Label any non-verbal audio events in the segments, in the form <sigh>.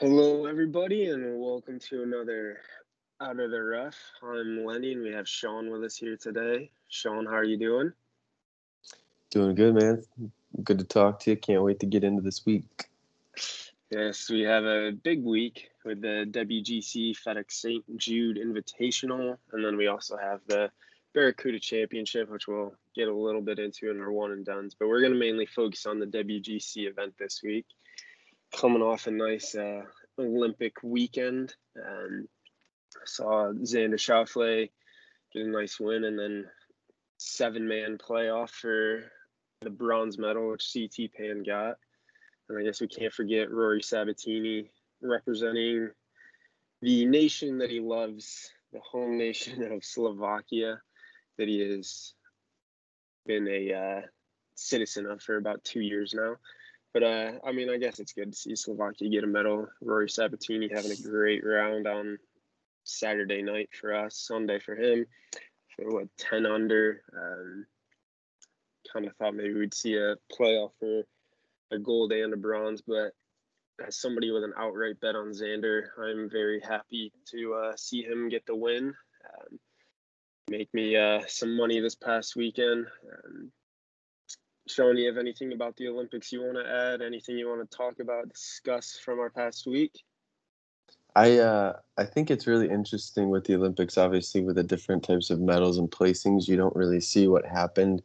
Hello, everybody, and welcome to another Out of the Rough. I'm Lenny, and we have Sean with us here today. Sean, how are you doing? Doing good, man. Good to talk to you. Can't wait to get into this week. Yes, we have a big week with the WGC FedEx St. Jude Invitational, and then we also have the Barracuda Championship, which we'll get a little bit into in our one and dones. But we're going to mainly focus on the WGC event this week coming off a nice uh, Olympic weekend. Um, saw Xander Schauffele get a nice win, and then seven man playoff for the bronze medal, which CT Pan got. And I guess we can't forget Rory Sabatini representing the nation that he loves, the home nation of Slovakia, that he has been a uh, citizen of for about two years now. But uh, I mean, I guess it's good to see Slovakia get a medal. Rory Sabatini having a great round on Saturday night for us, Sunday for him. For what ten under. Um, kind of thought maybe we'd see a playoff for a gold and a bronze, but as somebody with an outright bet on Xander, I'm very happy to uh, see him get the win. Um, make me uh, some money this past weekend. Um, Sean, you have anything about the Olympics you want to add? Anything you want to talk about, discuss from our past week? I uh, I think it's really interesting with the Olympics. Obviously, with the different types of medals and placings, you don't really see what happened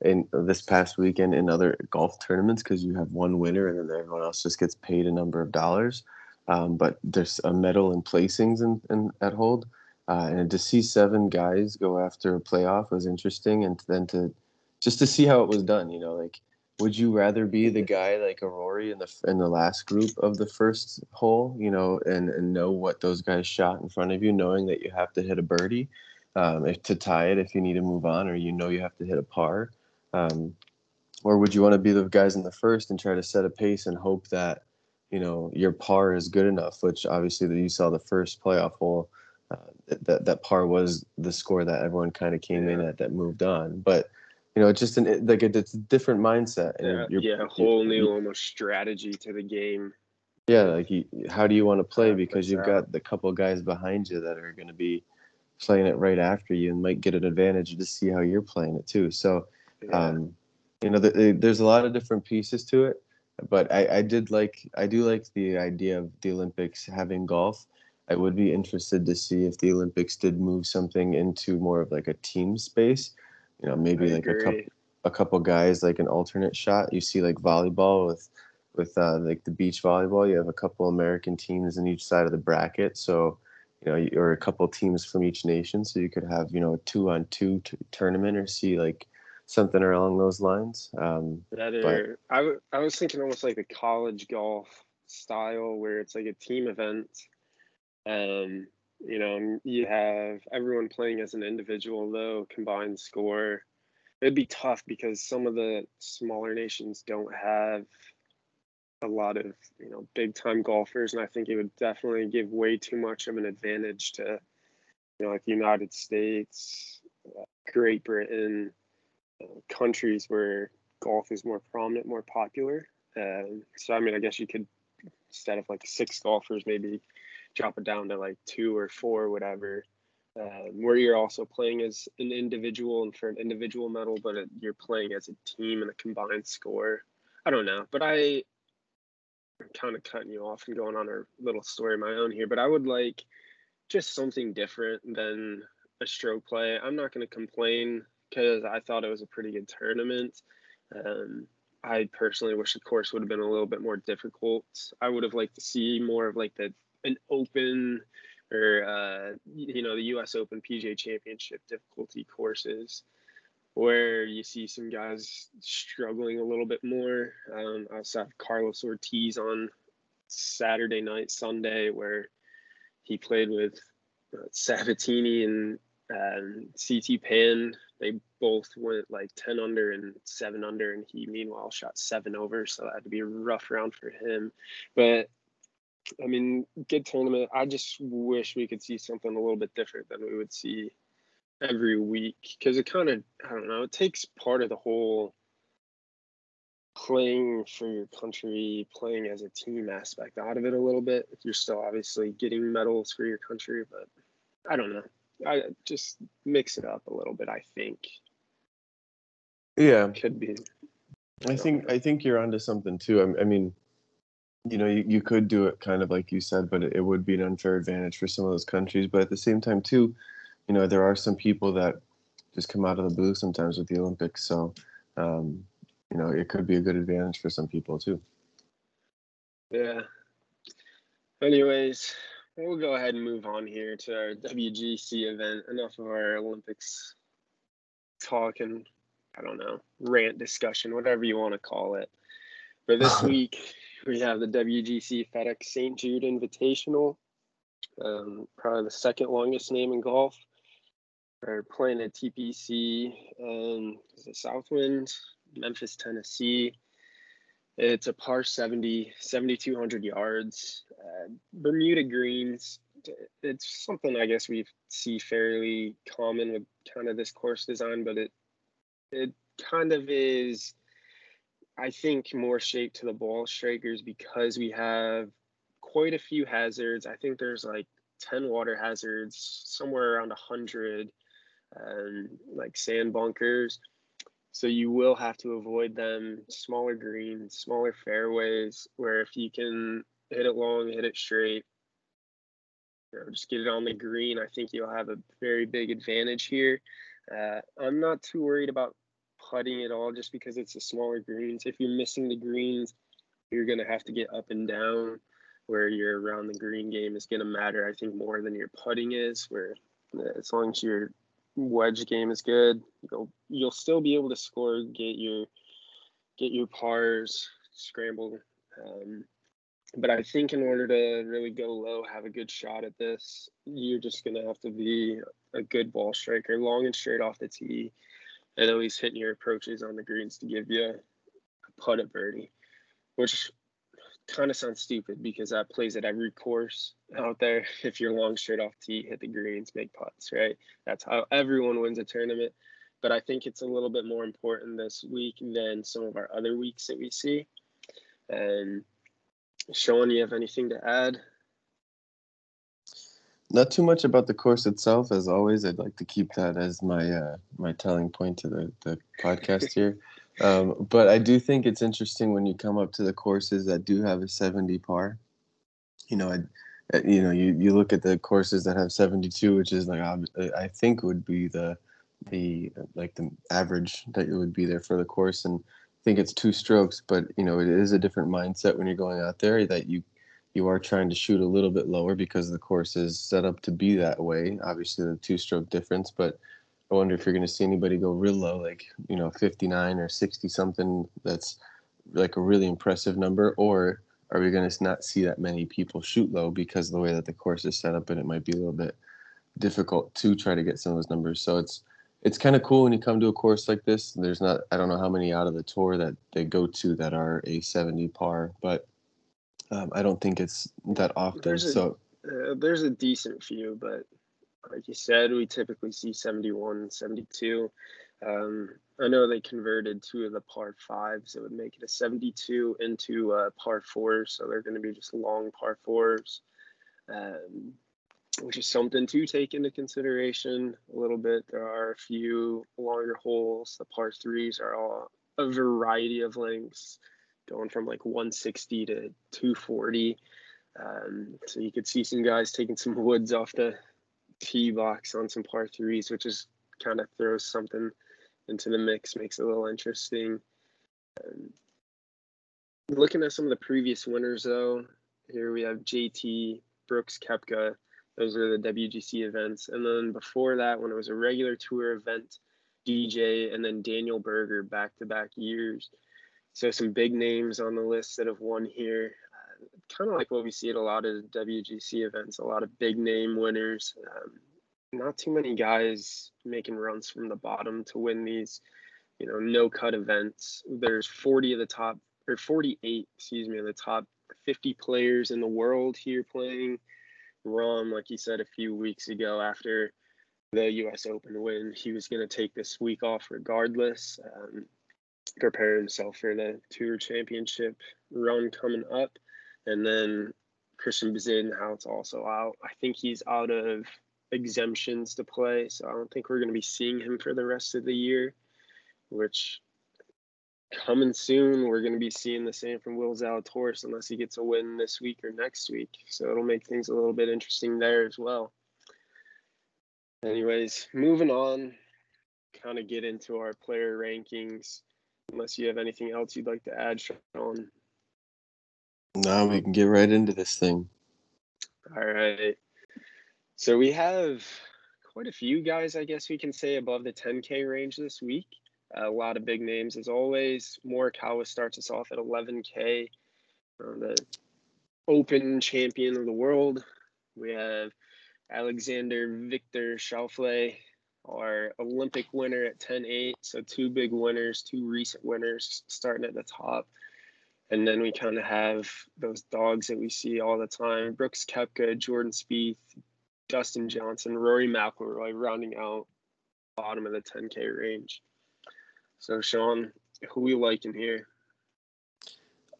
in this past weekend in other golf tournaments because you have one winner and then everyone else just gets paid a number of dollars. Um, but there's a medal and placings in, in at hold, uh, and to see seven guys go after a playoff was interesting, and then to just to see how it was done. You know, like would you rather be the guy like a Rory in the in the last group of the first hole, you know, and and know what those guys shot in front of you, knowing that you have to hit a birdie um, if, to tie it if you need to move on, or you know you have to hit a par, um, or would you want to be the guys in the first and try to set a pace and hope that you know your par is good enough? Which obviously that you saw the first playoff hole. Uh, that that par was the score that everyone kind of came yeah. in at that moved on, but you know, it's just an like a, it's a different mindset. And yeah, yeah, a whole new almost strategy to the game. Yeah, like you, how do you want to play? Because you've got the couple guys behind you that are going to be playing it right after you and might get an advantage to see how you're playing it too. So, yeah. um, you know, the, there's a lot of different pieces to it. But I, I did like I do like the idea of the Olympics having golf. I would be interested to see if the Olympics did move something into more of like a team space you know, maybe I like agree. a couple a couple guys like an alternate shot. You see like volleyball with with uh, like the beach volleyball. You have a couple American teams in each side of the bracket, so you know, or a couple teams from each nation. So you could have you know a two on two t- tournament or see like something along those lines. Um, that are, but, I, w- I was thinking almost like the college golf style where it's like a team event. Um, you know, you have everyone playing as an individual, though, combined score. It'd be tough because some of the smaller nations don't have a lot of, you know, big time golfers. And I think it would definitely give way too much of an advantage to, you know, like the United States, Great Britain, uh, countries where golf is more prominent, more popular. Uh, so, I mean, I guess you could, instead of like six golfers, maybe drop it down to like two or four, whatever, um, where you're also playing as an individual and for an individual medal, but it, you're playing as a team and a combined score. I don't know, but I, I'm kind of cutting you off and going on a little story of my own here, but I would like just something different than a stroke play. I'm not going to complain because I thought it was a pretty good tournament. Um, I personally wish the course would have been a little bit more difficult. I would have liked to see more of like the an open or uh, you know the U.S. Open PGA Championship difficulty courses where you see some guys struggling a little bit more. Um, I have Carlos Ortiz on Saturday night, Sunday, where he played with uh, Sabatini and um, CT Pan. They both went like 10 under and 7 under, and he meanwhile shot 7 over. So that had to be a rough round for him. But I mean, good tournament. I just wish we could see something a little bit different than we would see every week because it kind of, I don't know, it takes part of the whole playing for your country, playing as a team aspect out of it a little bit. You're still obviously getting medals for your country, but I don't know. I just mix it up a little bit. I think. Yeah, could be. I think I think you're onto something too. I, I mean, you know, you, you could do it kind of like you said, but it, it would be an unfair advantage for some of those countries. But at the same time, too, you know, there are some people that just come out of the blue sometimes with the Olympics. So, um, you know, it could be a good advantage for some people too. Yeah. Anyways, we'll go ahead and move on here to our WGC event. Enough of our Olympics talk and I don't know, rant discussion, whatever you want to call it. For this <laughs> week, we have the WGC FedEx St. Jude Invitational, um, probably the second longest name in golf. We're playing at TPC and the Southwind, Memphis, Tennessee. It's a par 70, 7,200 yards. Uh, Bermuda greens. It's something I guess we see fairly common with kind of this course design, but it it kind of is, I think, more shape to the ball strikers because we have quite a few hazards. I think there's like 10 water hazards, somewhere around 100, um, like sand bunkers. So you will have to avoid them. Smaller greens, smaller fairways, where if you can hit it long, hit it straight, you know, just get it on the green, I think you'll have a very big advantage here. Uh, I'm not too worried about putting it all just because it's the smaller greens. If you're missing the greens, you're going to have to get up and down where your around the green game is going to matter, I think, more than your putting is. Where uh, as long as your wedge game is good, you'll you'll still be able to score, get your get your pars, scramble. Um, but I think in order to really go low, have a good shot at this, you're just going to have to be a good ball striker, long and straight off the tee, and always hitting your approaches on the greens to give you a putt at birdie, which kind of sounds stupid because that plays at every course out there. <laughs> If you're long straight off tee, hit the greens, make putts, right? That's how everyone wins a tournament. But I think it's a little bit more important this week than some of our other weeks that we see. And Sean, you have anything to add? Not too much about the course itself, as always. I'd like to keep that as my uh, my telling point to the, the podcast here. <laughs> Um, but I do think it's interesting when you come up to the courses that do have a 70 par. You know, I, uh, you know, you, you look at the courses that have 72, which is like I think would be the the like the average that you would be there for the course, and I think it's two strokes. But you know, it is a different mindset when you're going out there that you you are trying to shoot a little bit lower because the course is set up to be that way. Obviously, the two stroke difference, but I wonder if you're going to see anybody go real low, like you know, 59 or 60 something. That's like a really impressive number, or are we going to not see that many people shoot low because of the way that the course is set up, and it might be a little bit difficult to try to get some of those numbers. So it's it's kind of cool when you come to a course like this. There's not I don't know how many out of the tour that they go to that are a 70 par, but um, I don't think it's that often. There's a, so uh, there's a decent few, but like you said, we typically see 71, 72. Um, I know they converted two of the par fives. It would make it a 72 into uh, par fours. So they're going to be just long par fours, um, which is something to take into consideration a little bit. There are a few longer holes. The par threes are all a variety of lengths going from like 160 to 240. Um, so you could see some guys taking some woods off the tee box on some par threes, which is kind of throws something into the mix, makes it a little interesting. Um, looking at some of the previous winners, though, here we have JT, Brooks, Koepka. Those are the WGC events. And then before that, when it was a regular tour event, DJ, and then Daniel Berger back to back years. So some big names on the list that have won here. Uh, kind of like what we see at a lot of WGC events, a lot of big name winners. Um, not too many guys making runs from the bottom to win these, you know, no cut events. There's 40 of the top, or 48, excuse me, of the top 50 players in the world here playing. Rahm, like he said a few weeks ago after the U.S. Open win, he was going to take this week off regardless. Um, prepare himself for the tour championship run coming up. And then Christiaan Bezuidenhout's also out. I think he's out of exemptions to play, so I don't think we're going to be seeing him for the rest of the year, which coming soon, we're going to be seeing the same from Will Zalatoris unless he gets a win this week or next week. So it'll make things a little bit interesting there as well. Anyways, moving on, kind of get into our player rankings. Unless you have anything else you'd like to add, Sean. Now we can get right into this thing. All right. So we have quite a few guys, I guess we can say, above the 10K range this week. A lot of big names as always. Morikawa starts us off at 11K. Uh, the Open champion of the world. We have Alexander Victor Schauffele, our Olympic winner at 10-8. So two big winners, two recent winners starting at the top. And then we kind of have those dogs that we see all the time: Brooks Koepka, Jordan Spieth, Dustin Johnson, Rory McIlroy, rounding out bottom of the 10K range. So, Sean, who are we liking here?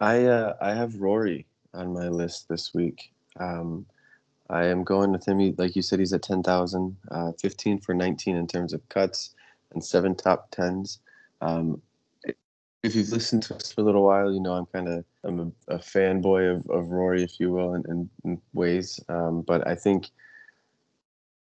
I uh, I have Rory on my list this week. Um, I am going with him. Like you said, he's at 10,000, uh, 15 for 19 in terms of cuts and seven top tens. Um, if you've listened to us for a little while, you know I'm kind of I'm a, a fanboy of, of Rory, if you will, in, in, in ways. Um, but I think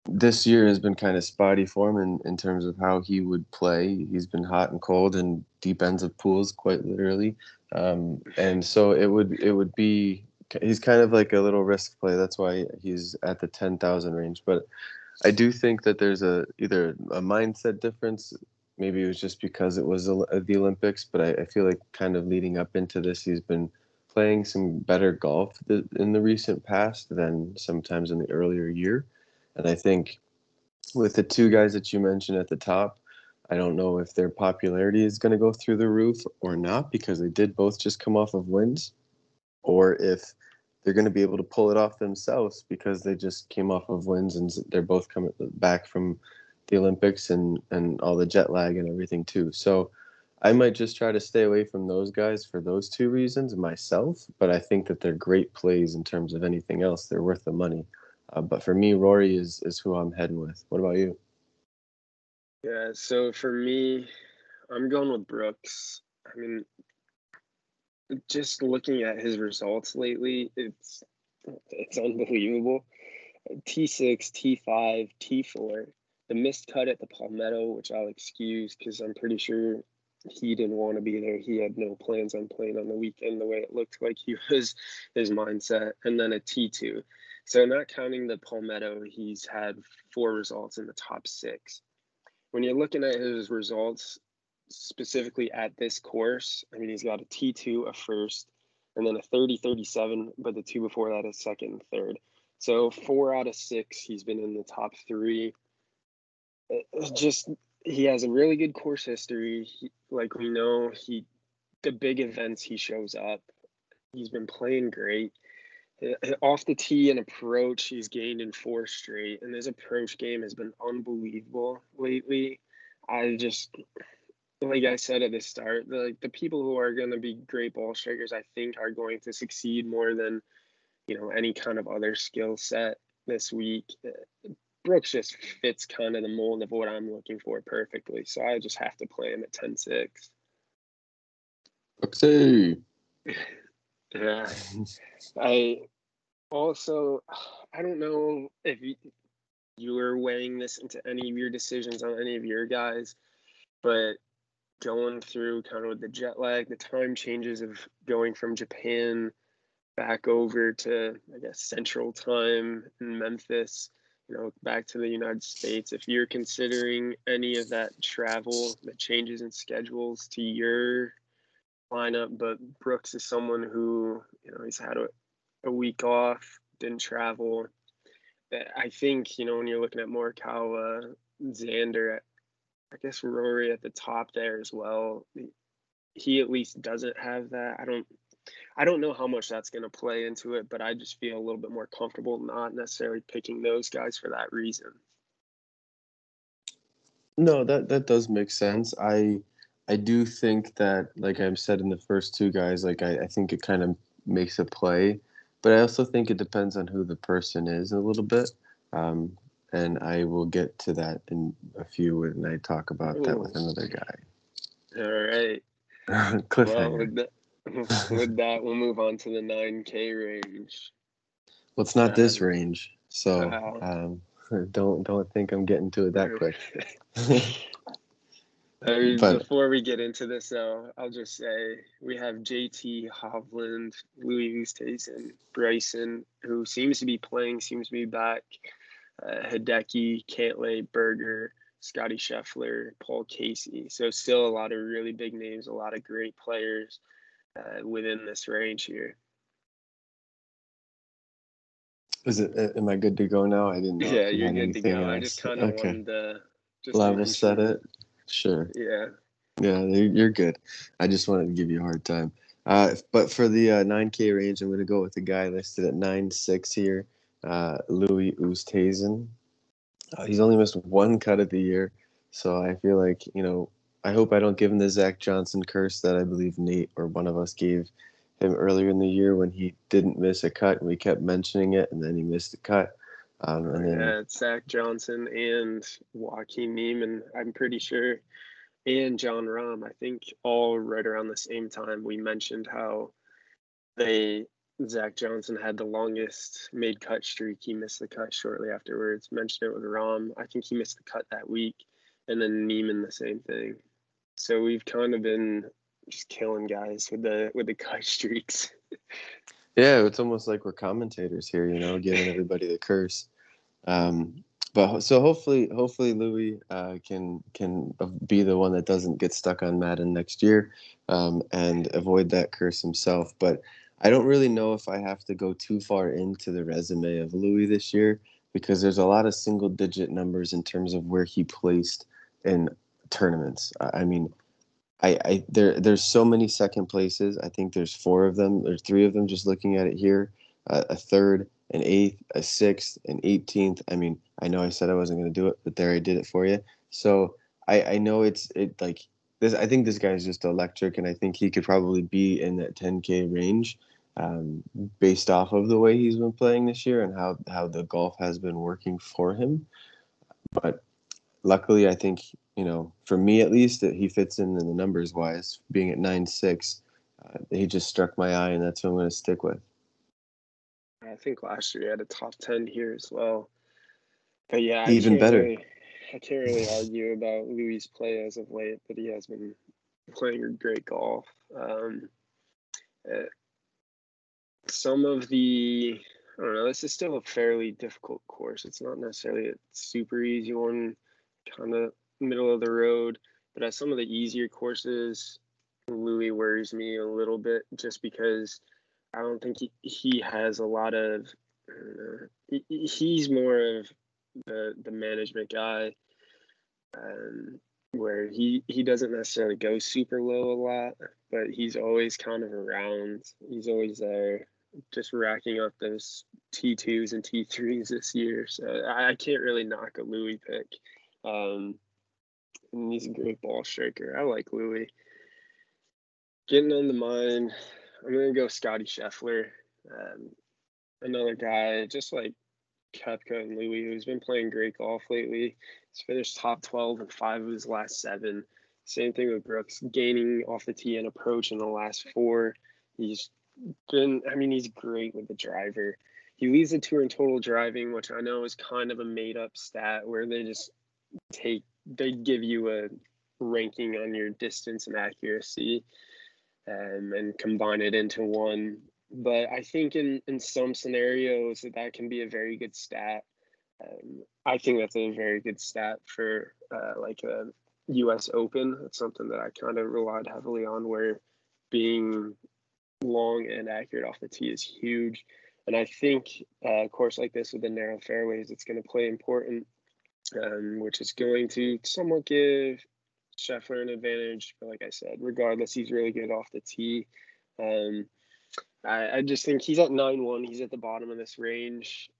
this year has been kind of spotty for him in, in terms of how he would play. He's been hot and cold and deep ends of pools, quite literally. Um, and so it would it would be he's kind of like a little risk play. That's why he's at the ten thousand range. But I do think that there's a either a mindset difference. Maybe it was just because it was a, the Olympics, but I, I feel like kind of leading up into this, he's been playing some better golf in the recent past than sometimes in the earlier year. And I think with the two guys that you mentioned at the top, I don't know if their popularity is going to go through the roof or not because they did both just come off of wins, or if they're going to be able to pull it off themselves because they just came off of wins and they're both coming back from the Olympics and and all the jet lag and everything too. So I might just try to stay away from those guys for those two reasons myself, but I think that they're great plays in terms of anything else. They're worth the money. Uh, but for me, Rory is is who I'm heading with. What about you? Yeah, so for me, I'm going with Brooks. I mean, just looking at his results lately, it's it's unbelievable. T6, T5, T4. The missed cut at the Palmetto, which I'll excuse because I'm pretty sure he didn't want to be there. He had no plans on playing on the weekend the way it looked like he <laughs> was his mindset. And then a T2. So, not counting the Palmetto, he's had four results in the top six. When you're looking at his results, specifically at this course, I mean, he's got a T2, a first, and then a 30 37, but the two before that is second and third. So, four out of six, he's been in the top three. It's just, he has a really good course history. He, like we know, he, the big events, he shows up. He's been playing great uh, uh, off the tee and approach, he's gained in four straight, and his approach game has been unbelievable lately. I just, like I said at the start, the, like the people who are going to be great ball strikers, I think, are going to succeed more than, you know, any kind of other skill set this week. Uh, Brooks just fits kind of the mold of what I'm looking for perfectly, so I just have to play him at 10-6. Brooksy. <laughs> Yeah. I also, I don't know if you, you were weighing this into any of your decisions on any of your guys, but going through kind of with the jet lag, the time changes of going from Japan back over to, I guess, Central Time in Memphis, you know, back to the United States. If you're considering any of that travel, the changes in schedules to your lineup, but Brooks is someone who, you know, he's had a, a week off, didn't travel. Eh, I think, you know, when you're looking at Morikawa, Xander, I guess Rory at the top there as well. He at least doesn't have that. I don't I don't know how much that's going to play into it, but I just feel a little bit more comfortable not necessarily picking those guys for that reason. No, that that does make sense. I I do think that, like I've said in the first two guys, like I, I think it kind of makes a play, but I also think it depends on who the person is a little bit. Um, and I will get to that in a few when I talk about that with another guy. All right. <laughs> Cliffhanger. Well, with that, <laughs> with that, we'll move on to the 9K range. Well, it's not this range, so Wow. um, <laughs> don't don't think I'm getting to it that quick. I mean, But- before we get into this, though, I'll just say we have JT Hovland, Louis Oosthuizen, Bryson, who seems to be playing, seems to be back, uh, Hideki, Cantlay, Berger, Scotty Scheffler, Paul Casey. So still a lot of really big names, a lot of great players uh, within this range here. Is it? uh, Am I good to go now? I didn't know. Yeah, you you're good to go. I just kind of okay. wanted to just Level set it. Sure. Yeah. Yeah, you- you're good. I just wanted to give you a hard time. Uh, but for the uh, 9K range, I'm going to go with the guy listed at 9.6 here, uh, Louis Oosthuizen. Uh, he's only missed one cut of the year, so I feel like you know. I hope I don't give him the Zach Johnson curse that I believe Nate or one of us gave him earlier in the year when he didn't miss a cut and we kept mentioning it and then he missed a cut. Um, and then Yeah, Zach Johnson and Joaquin Niemann, I'm pretty sure, and Jon Rahm. I think all right around the same time we mentioned how they Zach Johnson had the longest made cut streak. He missed the cut shortly afterwards. Mentioned it with Rahm. I think he missed the cut that week, and then Niemann the same thing. So we've kind of been just killing guys with the with the cut <laughs> streaks. Yeah, it's almost like we're commentators here, you know, giving everybody the curse. Um, but so hopefully, hopefully Louis uh, can can be the one that doesn't get stuck on Madden next year um, and avoid that curse himself. But I don't really know if I have to go too far into the resume of Louis this year because there's a lot of single digit numbers in terms of where he placed in tournaments. I mean, I, I there there's so many second places. I think there's four of them. There's three of them. Just looking at it here, uh, a third, an eighth, a sixth, an eighteenth. I mean, I know I said I wasn't going to do it, but there I did it for you. So I I know it's it like this. I think this guy's just electric, and I think he could probably be in that 10k range, um, based off of the way he's been playing this year and how how the golf has been working for him. But luckily, I think you know, for me at least, that he fits in in the numbers wise, being at nine six. Uh, he just struck my eye, and that's who I'm going to stick with. I think last year he had a top ten here as well. But yeah, I Even better. Really, I can't really argue about Louis' play as of late, but he has been playing great golf. Um, uh, some of the I don't know. This is still a fairly difficult course. It's not necessarily a super easy one, kind of middle of the road. But at some of the easier courses, Louis worries me a little bit just because I don't think he, he has a lot of. Uh, he, he's more of the the management guy, um, where he he doesn't necessarily go super low a lot, but he's always kind of around. He's always there, just racking up those T twos and T threes this year. So I, can't really knock a Louis pick. Um, and he's a great ball striker. I like Louis. Getting on the mind, I'm gonna go Scotty Scheffler. Um, another guy just like Koepka and Louis, who's been playing great golf lately. He's finished top 12 in five of his last seven. Same thing with Brooks, gaining off the tee and approach in the last four. He's been, I mean, he's great with the driver. He leads the tour in total driving, which I know is kind of a made up stat where they just take, they give you a ranking on your distance and accuracy um, and combine it into one. But I think in, in some scenarios that that can be a very good stat. Um, I think that's a very good stat for uh, like a U.S. Open. It's something that I kind of relied heavily on, where being long and accurate off the tee is huge. And I think uh, a course like this with the narrow fairways, it's going to play important, um, which is going to somewhat give Scheffler an advantage. But like I said, regardless, he's really good off the tee. Um, I, I just think he's at nine one. He's at the bottom of this range.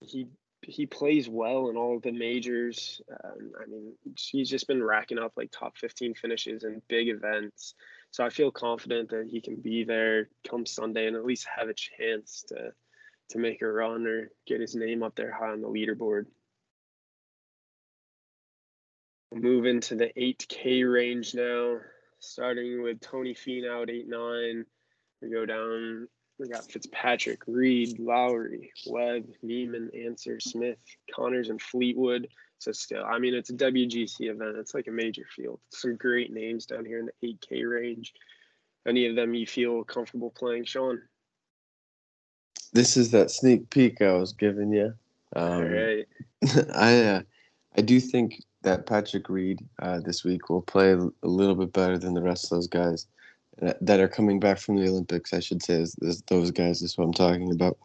He he plays well in all of the majors. Um, I mean, he's just been racking up like top 15 finishes in big events. So I feel confident that he can be there come Sunday and at least have a chance to to make a run or get his name up there high on the leaderboard. Move into the 8K range now, starting with Tony Finau at 8 9. We go down we got Fitzpatrick, Reed, Lowry, Webb, Niemann, Ancer, Smith, Conners, and Fleetwood. So still, I mean, it's a WGC event. It's like a major field. Some great names down here in the 8K range. Any of them you feel comfortable playing, Sean? This is that sneak peek I was giving you. Um, All right. <laughs> I uh, I do think that Patrick Reed uh, this week will play a little bit better than the rest of those guys that are coming back from the Olympics, I should say, is, is those guys is what I'm talking about,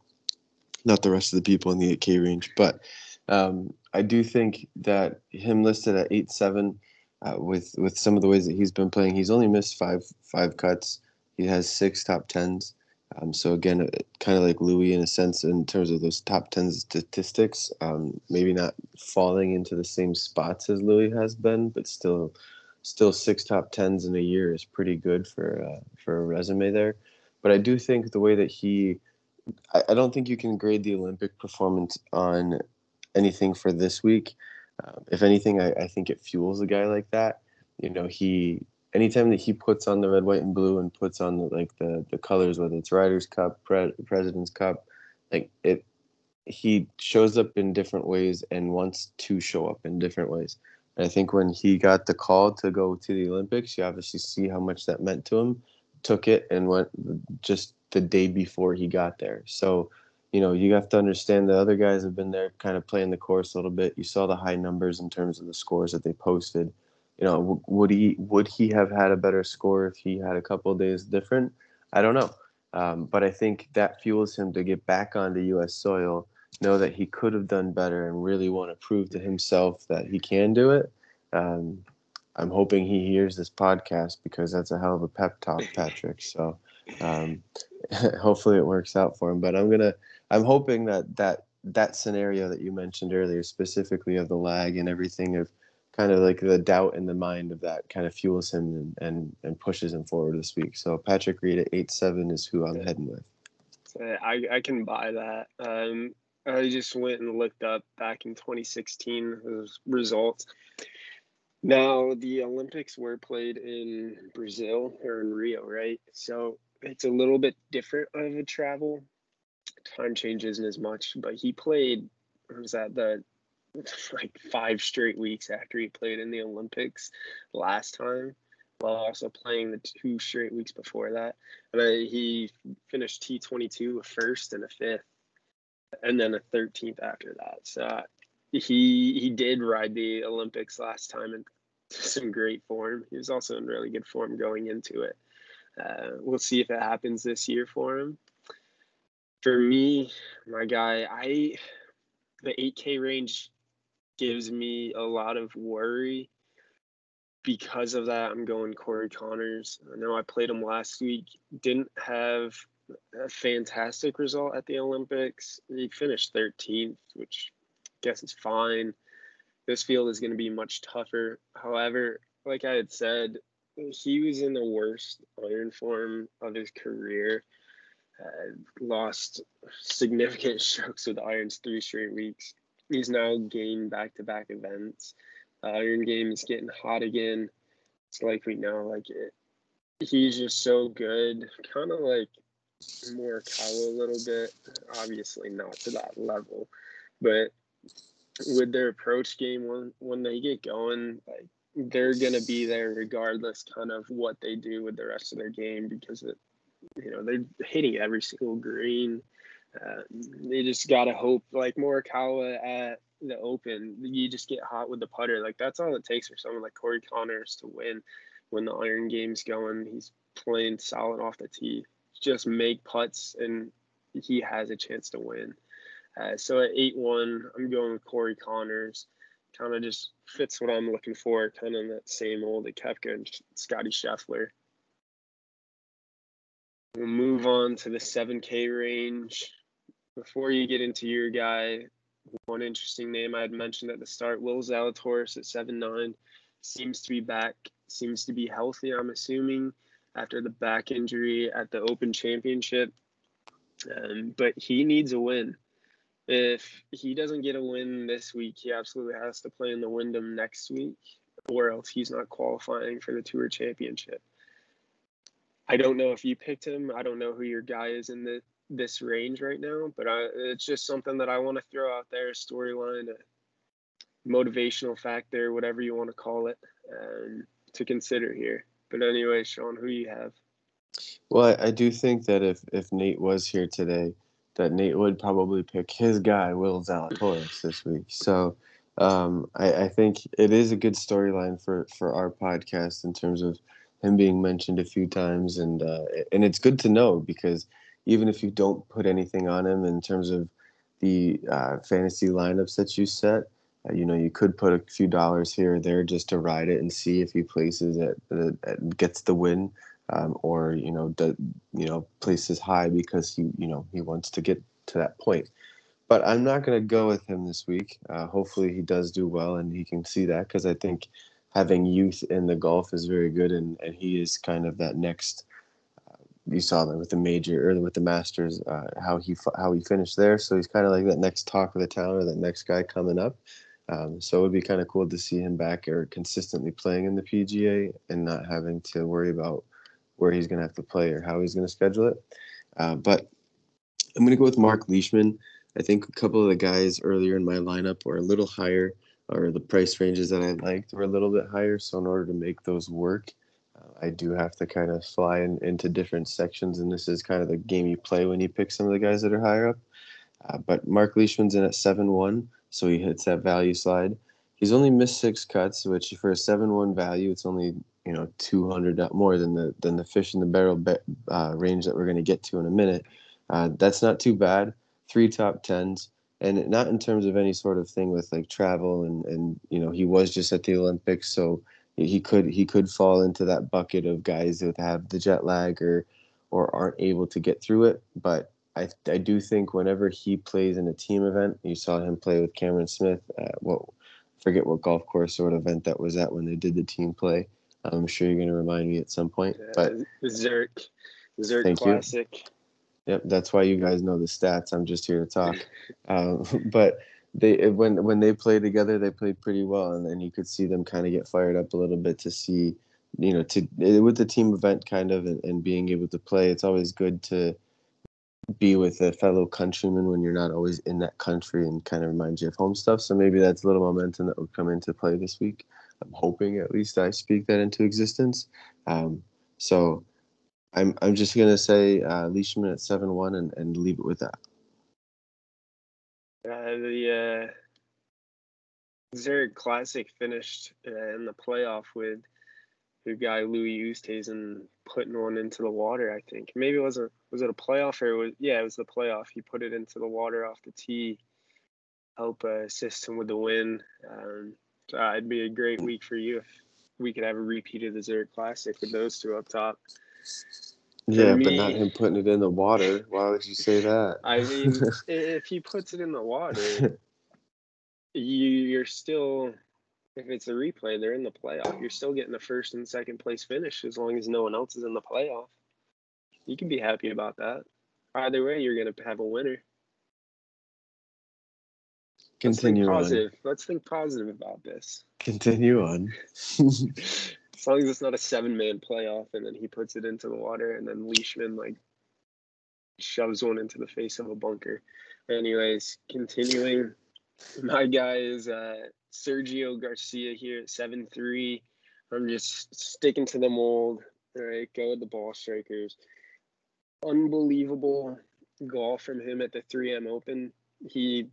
not the rest of the people in the 8K range. But um, I do think that him listed at eight seven, uh, with with some of the ways that he's been playing, he's only missed five five cuts. He has six top tens. Um, so again, uh, kind of like Louis in a sense in terms of those top ten statistics. Um, maybe not falling into the same spots as Louis has been, but still still six top tens in a year is pretty good for uh, for a resume there. But I do think the way that he, I, I don't think you can grade the Olympic performance on anything for this week. Uh, if anything, I, I think it fuels a guy like that. You know, he anytime that he puts on the red, white, and blue and puts on the, like the the colors, whether it's Ryders Cup, Pre- President's Cup, like it, he shows up in different ways and wants to show up in different ways. And I think when he got the call to go to the Olympics, you obviously see how much that meant to him. Took it and went just the day before he got there. So, you know, you have to understand the other guys have been there kind of playing the course a little bit. You saw the high numbers in terms of the scores that they posted. You know, would he would he have had a better score if he had a couple days different? I don't know. Um, but I think that fuels him to get back onto U.S. soil know that he could have done better and really want to prove to himself that he can do it. Um, I'm hoping he hears this podcast because that's a hell of a pep talk, Patrick. So um, <laughs> hopefully it works out for him. But I'm gonna, I'm hoping that that that scenario that you mentioned earlier, specifically of the lag and everything, of kind of like the doubt in the mind of that, kind of fuels him and and, and pushes him forward this week. So Patrick Reed at eight seven is who I'm heading with. I, I can buy that. Um, I just went and looked up back in 2016 those results. Now the Olympics were played in Brazil or in Rio, right? So it's a little bit different of a travel. Time change isn't as much, but he played. Was that the <laughs> like five straight weeks after he played in the Olympics last time? While also playing the two straight weeks before that, and he finished T twenty two a first and a fifth and then a 13th after that. So uh, he he did ride the Olympics last time in <laughs> some great form. He was also in really good form going into it. Uh, we'll see if it happens this year for him. For me, my guy, I the 8K range gives me a lot of worry. Because of that, I'm going Corey Conners. I know I played him last week. Didn't have a fantastic result at the Olympics. He finished 13th, which I guess is fine. This field is going to be much tougher. However, like I had said, he was in the worst iron form of his career. Uh, lost significant <laughs> strokes with irons three straight weeks. He's now gained back to back events. The iron game is getting hot again. It's like we know, like it, he's just so good. Kind of like more Morikawa a little bit. Obviously, not to that level, but with their approach game, when when they get going, like they're gonna be there regardless, kind of what they do with the rest of their game because it, you know, they're hitting every single green. Uh, they just gotta hope, like Morikawa at the Open, you just get hot with the putter. Like that's all it takes for someone like Corey Conners to win. When the iron game's going, he's playing solid off the tee just make putts and he has a chance to win. Uh, so at 8 1, I'm going with Corey Conners. Kind of just fits what I'm looking for, kind of in that same old Koepka and Scotty Scheffler. We'll move on to the 7K range. Before you get into your guy, one interesting name I had mentioned at the start, Will Zalatoris at seven nine, seems to be back, seems to be healthy. I'm assuming after the back injury at the Open Championship, um, but he needs a win. If he doesn't get a win this week, he absolutely has to play in the Wyndham next week, or else he's not qualifying for the Tour Championship. I don't know if you picked him. I don't know who your guy is in the this range right now, but I, it's just something that I want to throw out there, a storyline, a motivational factor, whatever you want to call it, um, to consider here. But anyway, Sean, who you have? Well, I do think that if if Nate was here today, that Nate would probably pick his guy, Will Zalatoris, this week. So um, I, I, think it is a good storyline for for our podcast in terms of him being mentioned a few times, and uh, and it's good to know because even if you don't put anything on him in terms of the uh, fantasy lineups that you set, uh, you know you could put a few dollars here or there just to ride it and see if he places it, it gets the win um, or you know you know places high because he you know he wants to get to that point. But I'm not going to go with him this week. Uh, hopefully he does do well and he can see that because I think having youth in the golf is very good and, and he is kind of that next. Uh, you saw that with the major or with the Masters, uh, how he how he finished there. So he's kind of like that next talk of the town or that next guy coming up. Um, so it would be kind of cool to see him back or consistently playing in the PGA and not having to worry about where he's going to have to play or how he's going to schedule it. Uh, but I'm going to go with Mark Leishman. I think a couple of the guys earlier in my lineup were a little higher, or the price ranges that I liked were a little bit higher. So in order to make those work, uh, I do have to kind of fly in, into different sections, and this is kind of the game you play when you pick some of the guys that are higher up. Uh, but Mark Leishman's in at seven one, so he hits that value slide. He's only missed six cuts, which for a seven one value, it's only you know 200 more than the than the fish in the barrel uh, range that we're going to get to in a minute. Uh, that's not too bad. Three top tens, and not in terms of any sort of thing with like travel and and you know he was just at the Olympics, so he could he could fall into that bucket of guys that have the jet lag or or aren't able to get through it. But I I do think whenever he plays in a team event, you saw him play with Cameron Smith. At what forget what golf course or event that was at when they did the team play I'm sure you're going to remind me at some point. But Zerk, Zurich Classic. You. Yep, that's why you guys know the stats. I'm just here to talk. um, <laughs> <laughs> but they when when they play together, they played pretty well, and then you could see them kind of get fired up a little bit to see, you know, to with the team event kind of and, and being able to play. It's always good to be with a fellow countryman when you're not always in that country and kind of reminds you of home stuff. So maybe that's a little momentum that will come into play this week. I'm hoping at least I speak that into existence. Um, so I'm I'm just gonna say uh, Leishman at seven one and, and leave it with that. Uh, the uh, Zurich Classic finished uh, in the playoff with the guy Louis Oosthuizen putting one into the water. I think maybe it was a was it a playoff or it was yeah it was the playoff. He put it into the water off the tee, help uh, assist him with the win. Um, uh, it'd be a great week for you if we could have a repeat of the Zurich Classic with those two up top. Yeah, me, but not him putting it in the water. Why would you say that? I mean, <laughs> if he puts it in the water, <laughs> you you're still if it's a replay, they're in the playoff. You're still getting the first and second place finish as long as no one else is in the playoff. You can be happy about that. Either way, you're gonna have a winner. Continue Let's think positive. on. Let's think positive about this. Continue on. <laughs> as long as it's not a seven man playoff and then he puts it into the water and then Leishman like shoves one into the face of a bunker. Anyways, continuing. My guy is uh, Sergio Garcia here at seven three. I'm just sticking to the mold. All right, go with the ball strikers. Unbelievable golf from him at the 3M Open. He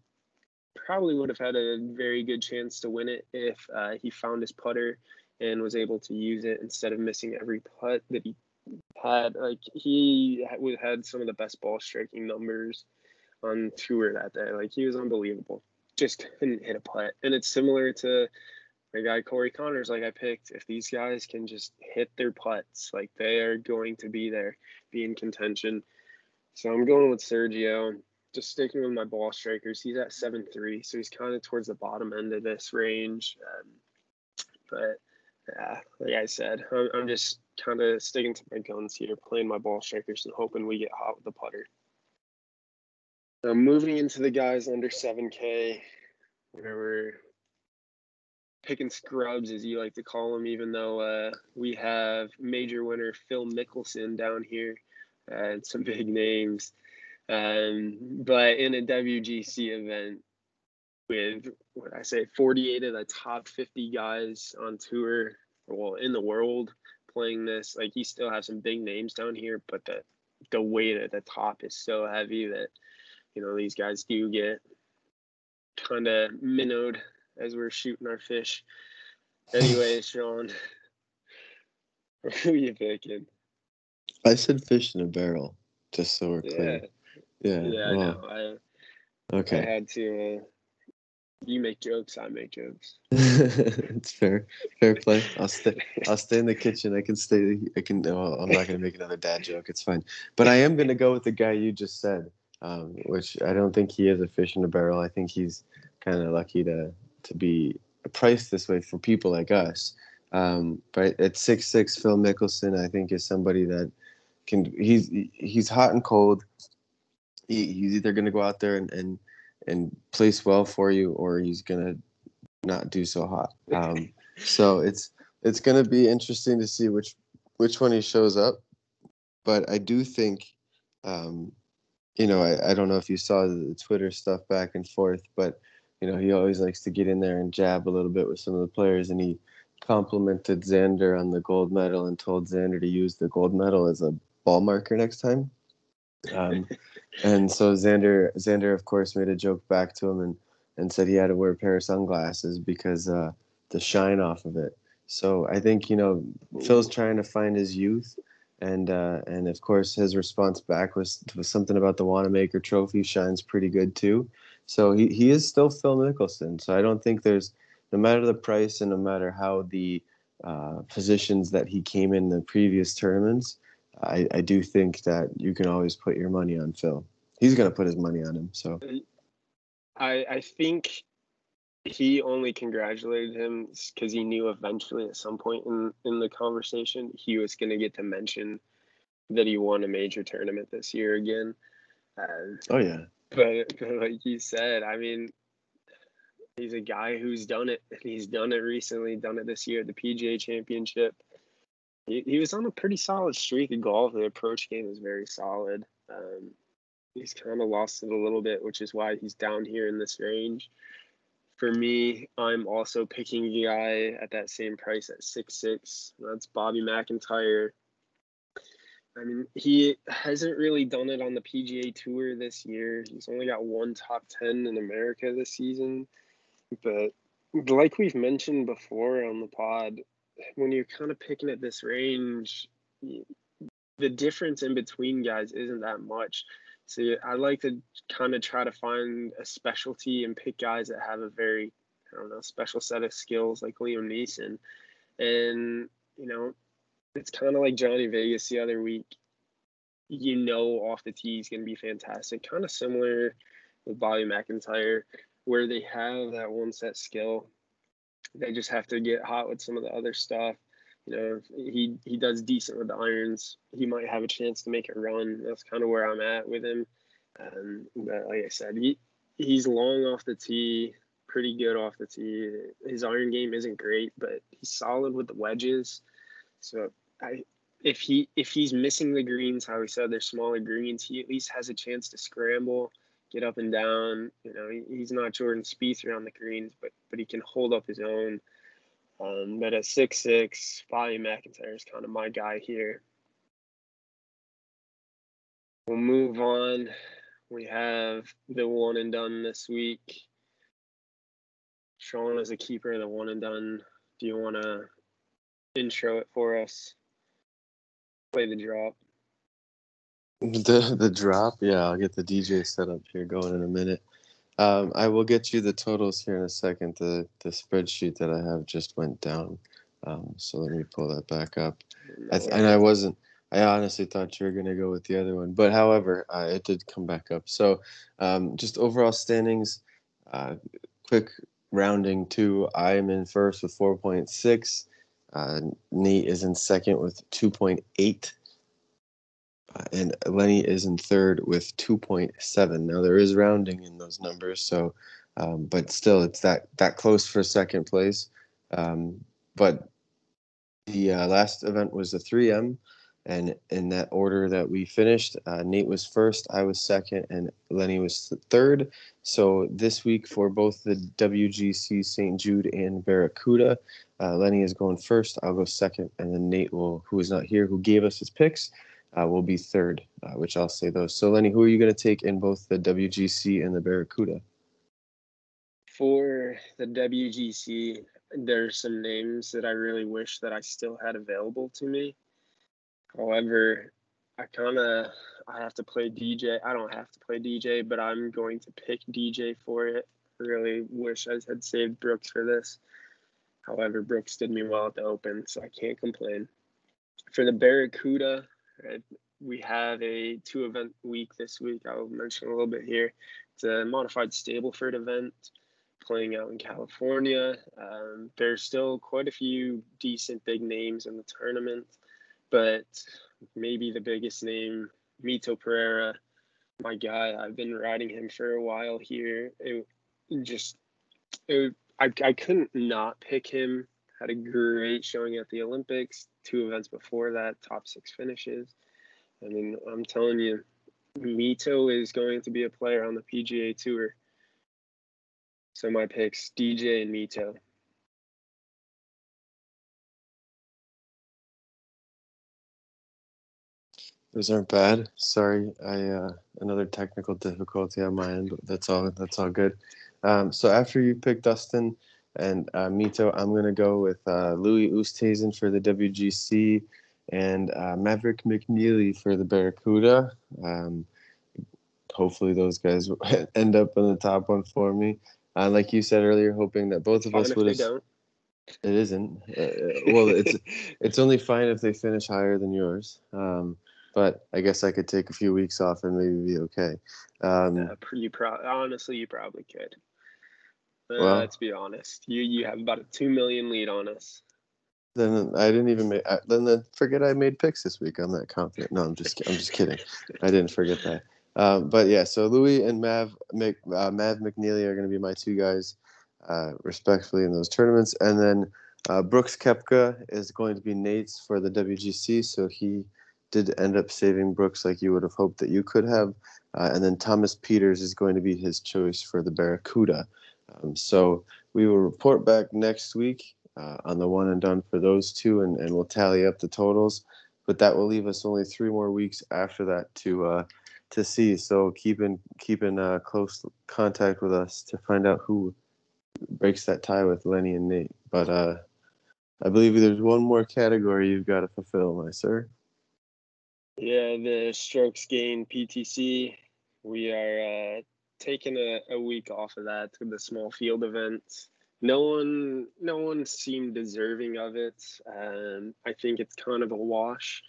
probably would have had a very good chance to win it if uh, he found his putter and was able to use it instead of missing every putt that he had. Like he had some of the best ball striking numbers on tour that day. Like he was unbelievable. Just couldn't hit a putt, and it's similar to my guy Corey Conners, Like I picked, if these guys can just hit their putts, like they are going to be there, be in contention. So I'm going with Sergio just sticking with my ball strikers, he's at seven three, so he's kind of towards the bottom end of this range. Um, but yeah, like I said, I'm, I'm just kind of sticking to my guns here, playing my ball strikers and hoping we get hot with the putter. Now moving into the guys under 7K, where we're picking scrubs, as you like to call them, even though uh, we have major winner Phil Mickelson down here uh, and some big names. Um, but in a WGC event with what I say, 48 of the top 50 guys on tour, well, in the world playing this, like you still have some big names down here, but the the weight at the top is so heavy that you know these guys do get kind of minnowed as we're shooting our fish. Anyway, <laughs> Sean, <laughs> who are you picking? I said fish in a barrel, just so we're clear. Yeah, Yeah. well, I know. I, I had to. Uh, you make jokes, I make jokes. <laughs> it's fair. Fair play. I'll stay. I'll stay in the kitchen. I can stay. I can. Well, I'm not gonna make another dad joke. It's fine. But I am gonna go with the guy you just said, um, which I don't think he is a fish in a barrel. I think he's kind of lucky to to be priced this way for people like us. Um, but at six six, Phil Mickelson, I think is somebody that can. He's he's hot and cold. He, he's either gonna go out there and and and place well for you, or he's gonna not do so hot. Um, <laughs> so it's it's gonna be interesting to see which which one he shows up. But I do think, um, you know, I, I don't know if you saw the Twitter stuff back and forth, but you know, he always likes to get in there and jab a little bit with some of the players, and he complimented Xander on the gold medal and told Xander to use the gold medal as a ball marker next time. Um, and so Xander, Xander, of course, made a joke back to him and, and said he had to wear a pair of sunglasses because uh, the shine off of it. So I think you know Phil's trying to find his youth, and uh, and of course his response back was, was something about the Wanamaker Trophy shines pretty good too. So he, he is still Phil Mickelson. So I don't think there's no matter the price and no matter how the uh, positions that he came in the previous tournaments, I, I do think that you can always put your money on Phil. He's going to put his money on him. So I I think he only congratulated him because he knew eventually at some point in in the conversation he was going to get to mention that he won a major tournament this year again. Uh, oh yeah, but, but like you said, I mean, he's a guy who's done it. He's done it recently. Done it this year at the PGA Championship. He, he was on a pretty solid streak of golf. The approach game is very solid. Um, he's kind of lost it a little bit, which is why he's down here in this range. For me, I'm also picking a guy at that same price at six six. That's Bobby MacIntyre. I mean, he hasn't really done it on the PGA Tour this year. He's only got one top 10 in America this season. But like we've mentioned before on the pod, when you're kind of picking at this range, the difference in between guys isn't that much. So I like to kind of try to find a specialty and pick guys that have a very, I don't know, special set of skills like Liam Neeson. And, you know, it's kind of like Johnny Vegas the other week. You know, off the tee he's going to be fantastic. Kind of similar with Bobby MacIntyre, where they have that one set skill. They just have to get hot with some of the other stuff. You know, he he does decent with the irons. He might have a chance to make a run. That's kind of where I'm at with him. Um, but like I said, he he's long off the tee, pretty good off the tee. His iron game isn't great, but he's solid with the wedges. So I if he if he's missing the greens, how we said they're smaller greens, he at least has a chance to scramble, get up and down. You know, he, he's not Jordan Spieth around the greens, but but he can hold up his own. Um, but at six six, Bobby MacIntyre is kind of my guy here. We'll move on. We have the one and done this week. Sean is a keeper of the one and done. Do you want to intro it for us? Play the drop. The the drop. Yeah, I'll get the DJ set up here going in a minute. Um, I will get you the totals here in a second. The the spreadsheet that I have just went down, um, so let me pull that back up. I th- and I wasn't I honestly thought you were going to go with the other one, but however, uh, it did come back up. So, um, just overall standings, uh, quick rounding to I am in first with 4.6. Uh, Nate is in second with 2.8. Uh, and Lenny is in third with 2.7. Now there is rounding in those numbers, so um, but still it's that that close for second place. Um, but the uh, last event was the 3M, and in that order that we finished, uh, Nate was first, I was second, and Lenny was third. So this week for both the WGC St. Jude and Barracuda, uh, Lenny is going first. I'll go second, and then Nate will, who is not here, who gave us his picks, uh, will be third, uh, which I'll say those. So Lenny, who are you going to take in both the WGC and the Barracuda? For the WGC, there's some names that I really wish that I still had available to me. However, I kind of I have to play DJ. I don't have to play DJ, but I'm going to pick DJ for it. I really wish I had saved Brooks for this. However, Brooks did me well at the Open, so I can't complain. For the Barracuda, we have a two event week this week. I'll mention a little bit here. It's a modified Stableford event playing out in California. Um, there's still quite a few decent big names in the tournament but maybe the biggest name, Mito Pereira, my guy. I've been riding him for a while here. It just, it, I, I couldn't not pick him. Had a great showing at the Olympics. Two events before that, top six finishes. I mean, I'm telling you, Mito is going to be a player on the PGA Tour. So my picks, DJ and Mito. Those aren't bad. Sorry, I uh, another technical difficulty on my end, but that's all. That's all good. Um, so after you pick Dustin and uh, Mito, I'm gonna go with uh, Louis Oosthuizen for the WGC and uh, Maverick McNealy for the Barracuda. Um, hopefully, those guys <laughs> end up in the top one for me. Uh, like you said earlier, hoping that both of us would have. It isn't. Uh, well, it's <laughs> it's only fine if they finish higher than yours. Um, but I guess I could take a few weeks off and maybe be okay. Um, yeah, you pro- honestly, you probably could. Uh, well, let's be honest. You you have about a two million lead on us. Then I didn't even make. I, then the, forget I made picks this week. I'm that confident. No, I'm just I'm just kidding. <laughs> I didn't forget that. Um, but yeah, so Louis and Mav Mc, uh, Mav McNealy are going to be my two guys, uh, respectfully in those tournaments, and then uh, Brooks Koepka is going to be Nate's for the WGC. So he did end up saving Brooks like you would have hoped that you could have. Uh, and then Thomas Pieters is going to be his choice for the Barracuda. Um, so we will report back next week uh, on the one and done for those two, and, and we'll tally up the totals. But that will leave us only three more weeks after that to uh, to see. So keep in keep in uh, close contact with us to find out who breaks that tie with Lenny and Nate. But uh, I believe there's one more category you've got to fulfill, my sir. Yeah, the strokes gain PTC. We are uh, taking a, a week off of that to the small field events. No one, no one seemed deserving of it. Um, I think it's kind of a wash.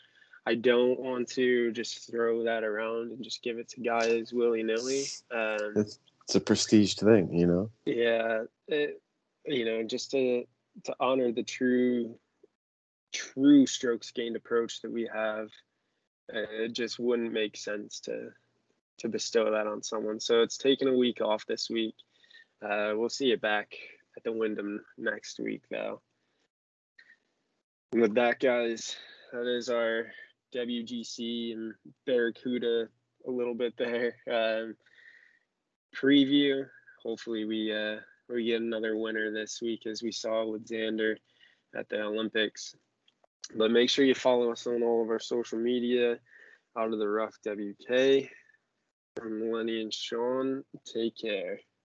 I don't want to just throw that around and just give it to guys willy nilly. Um, it's, it's a prestige thing, you know. Yeah, it, you know, just to to honor the true, true strokes gained approach that we have it just wouldn't make sense to to bestow that on someone. So it's taken a week off this week. Uh, we'll see you back at the Wyndham next week, though. And with that, guys, that is our WGC and Barracuda a little bit there. Um, preview. Hopefully, we uh, we get another winner this week, as we saw with Xander at the Olympics. But make sure you follow us on all of our social media. Out of the rough WK from Lenny and Sean. Take care.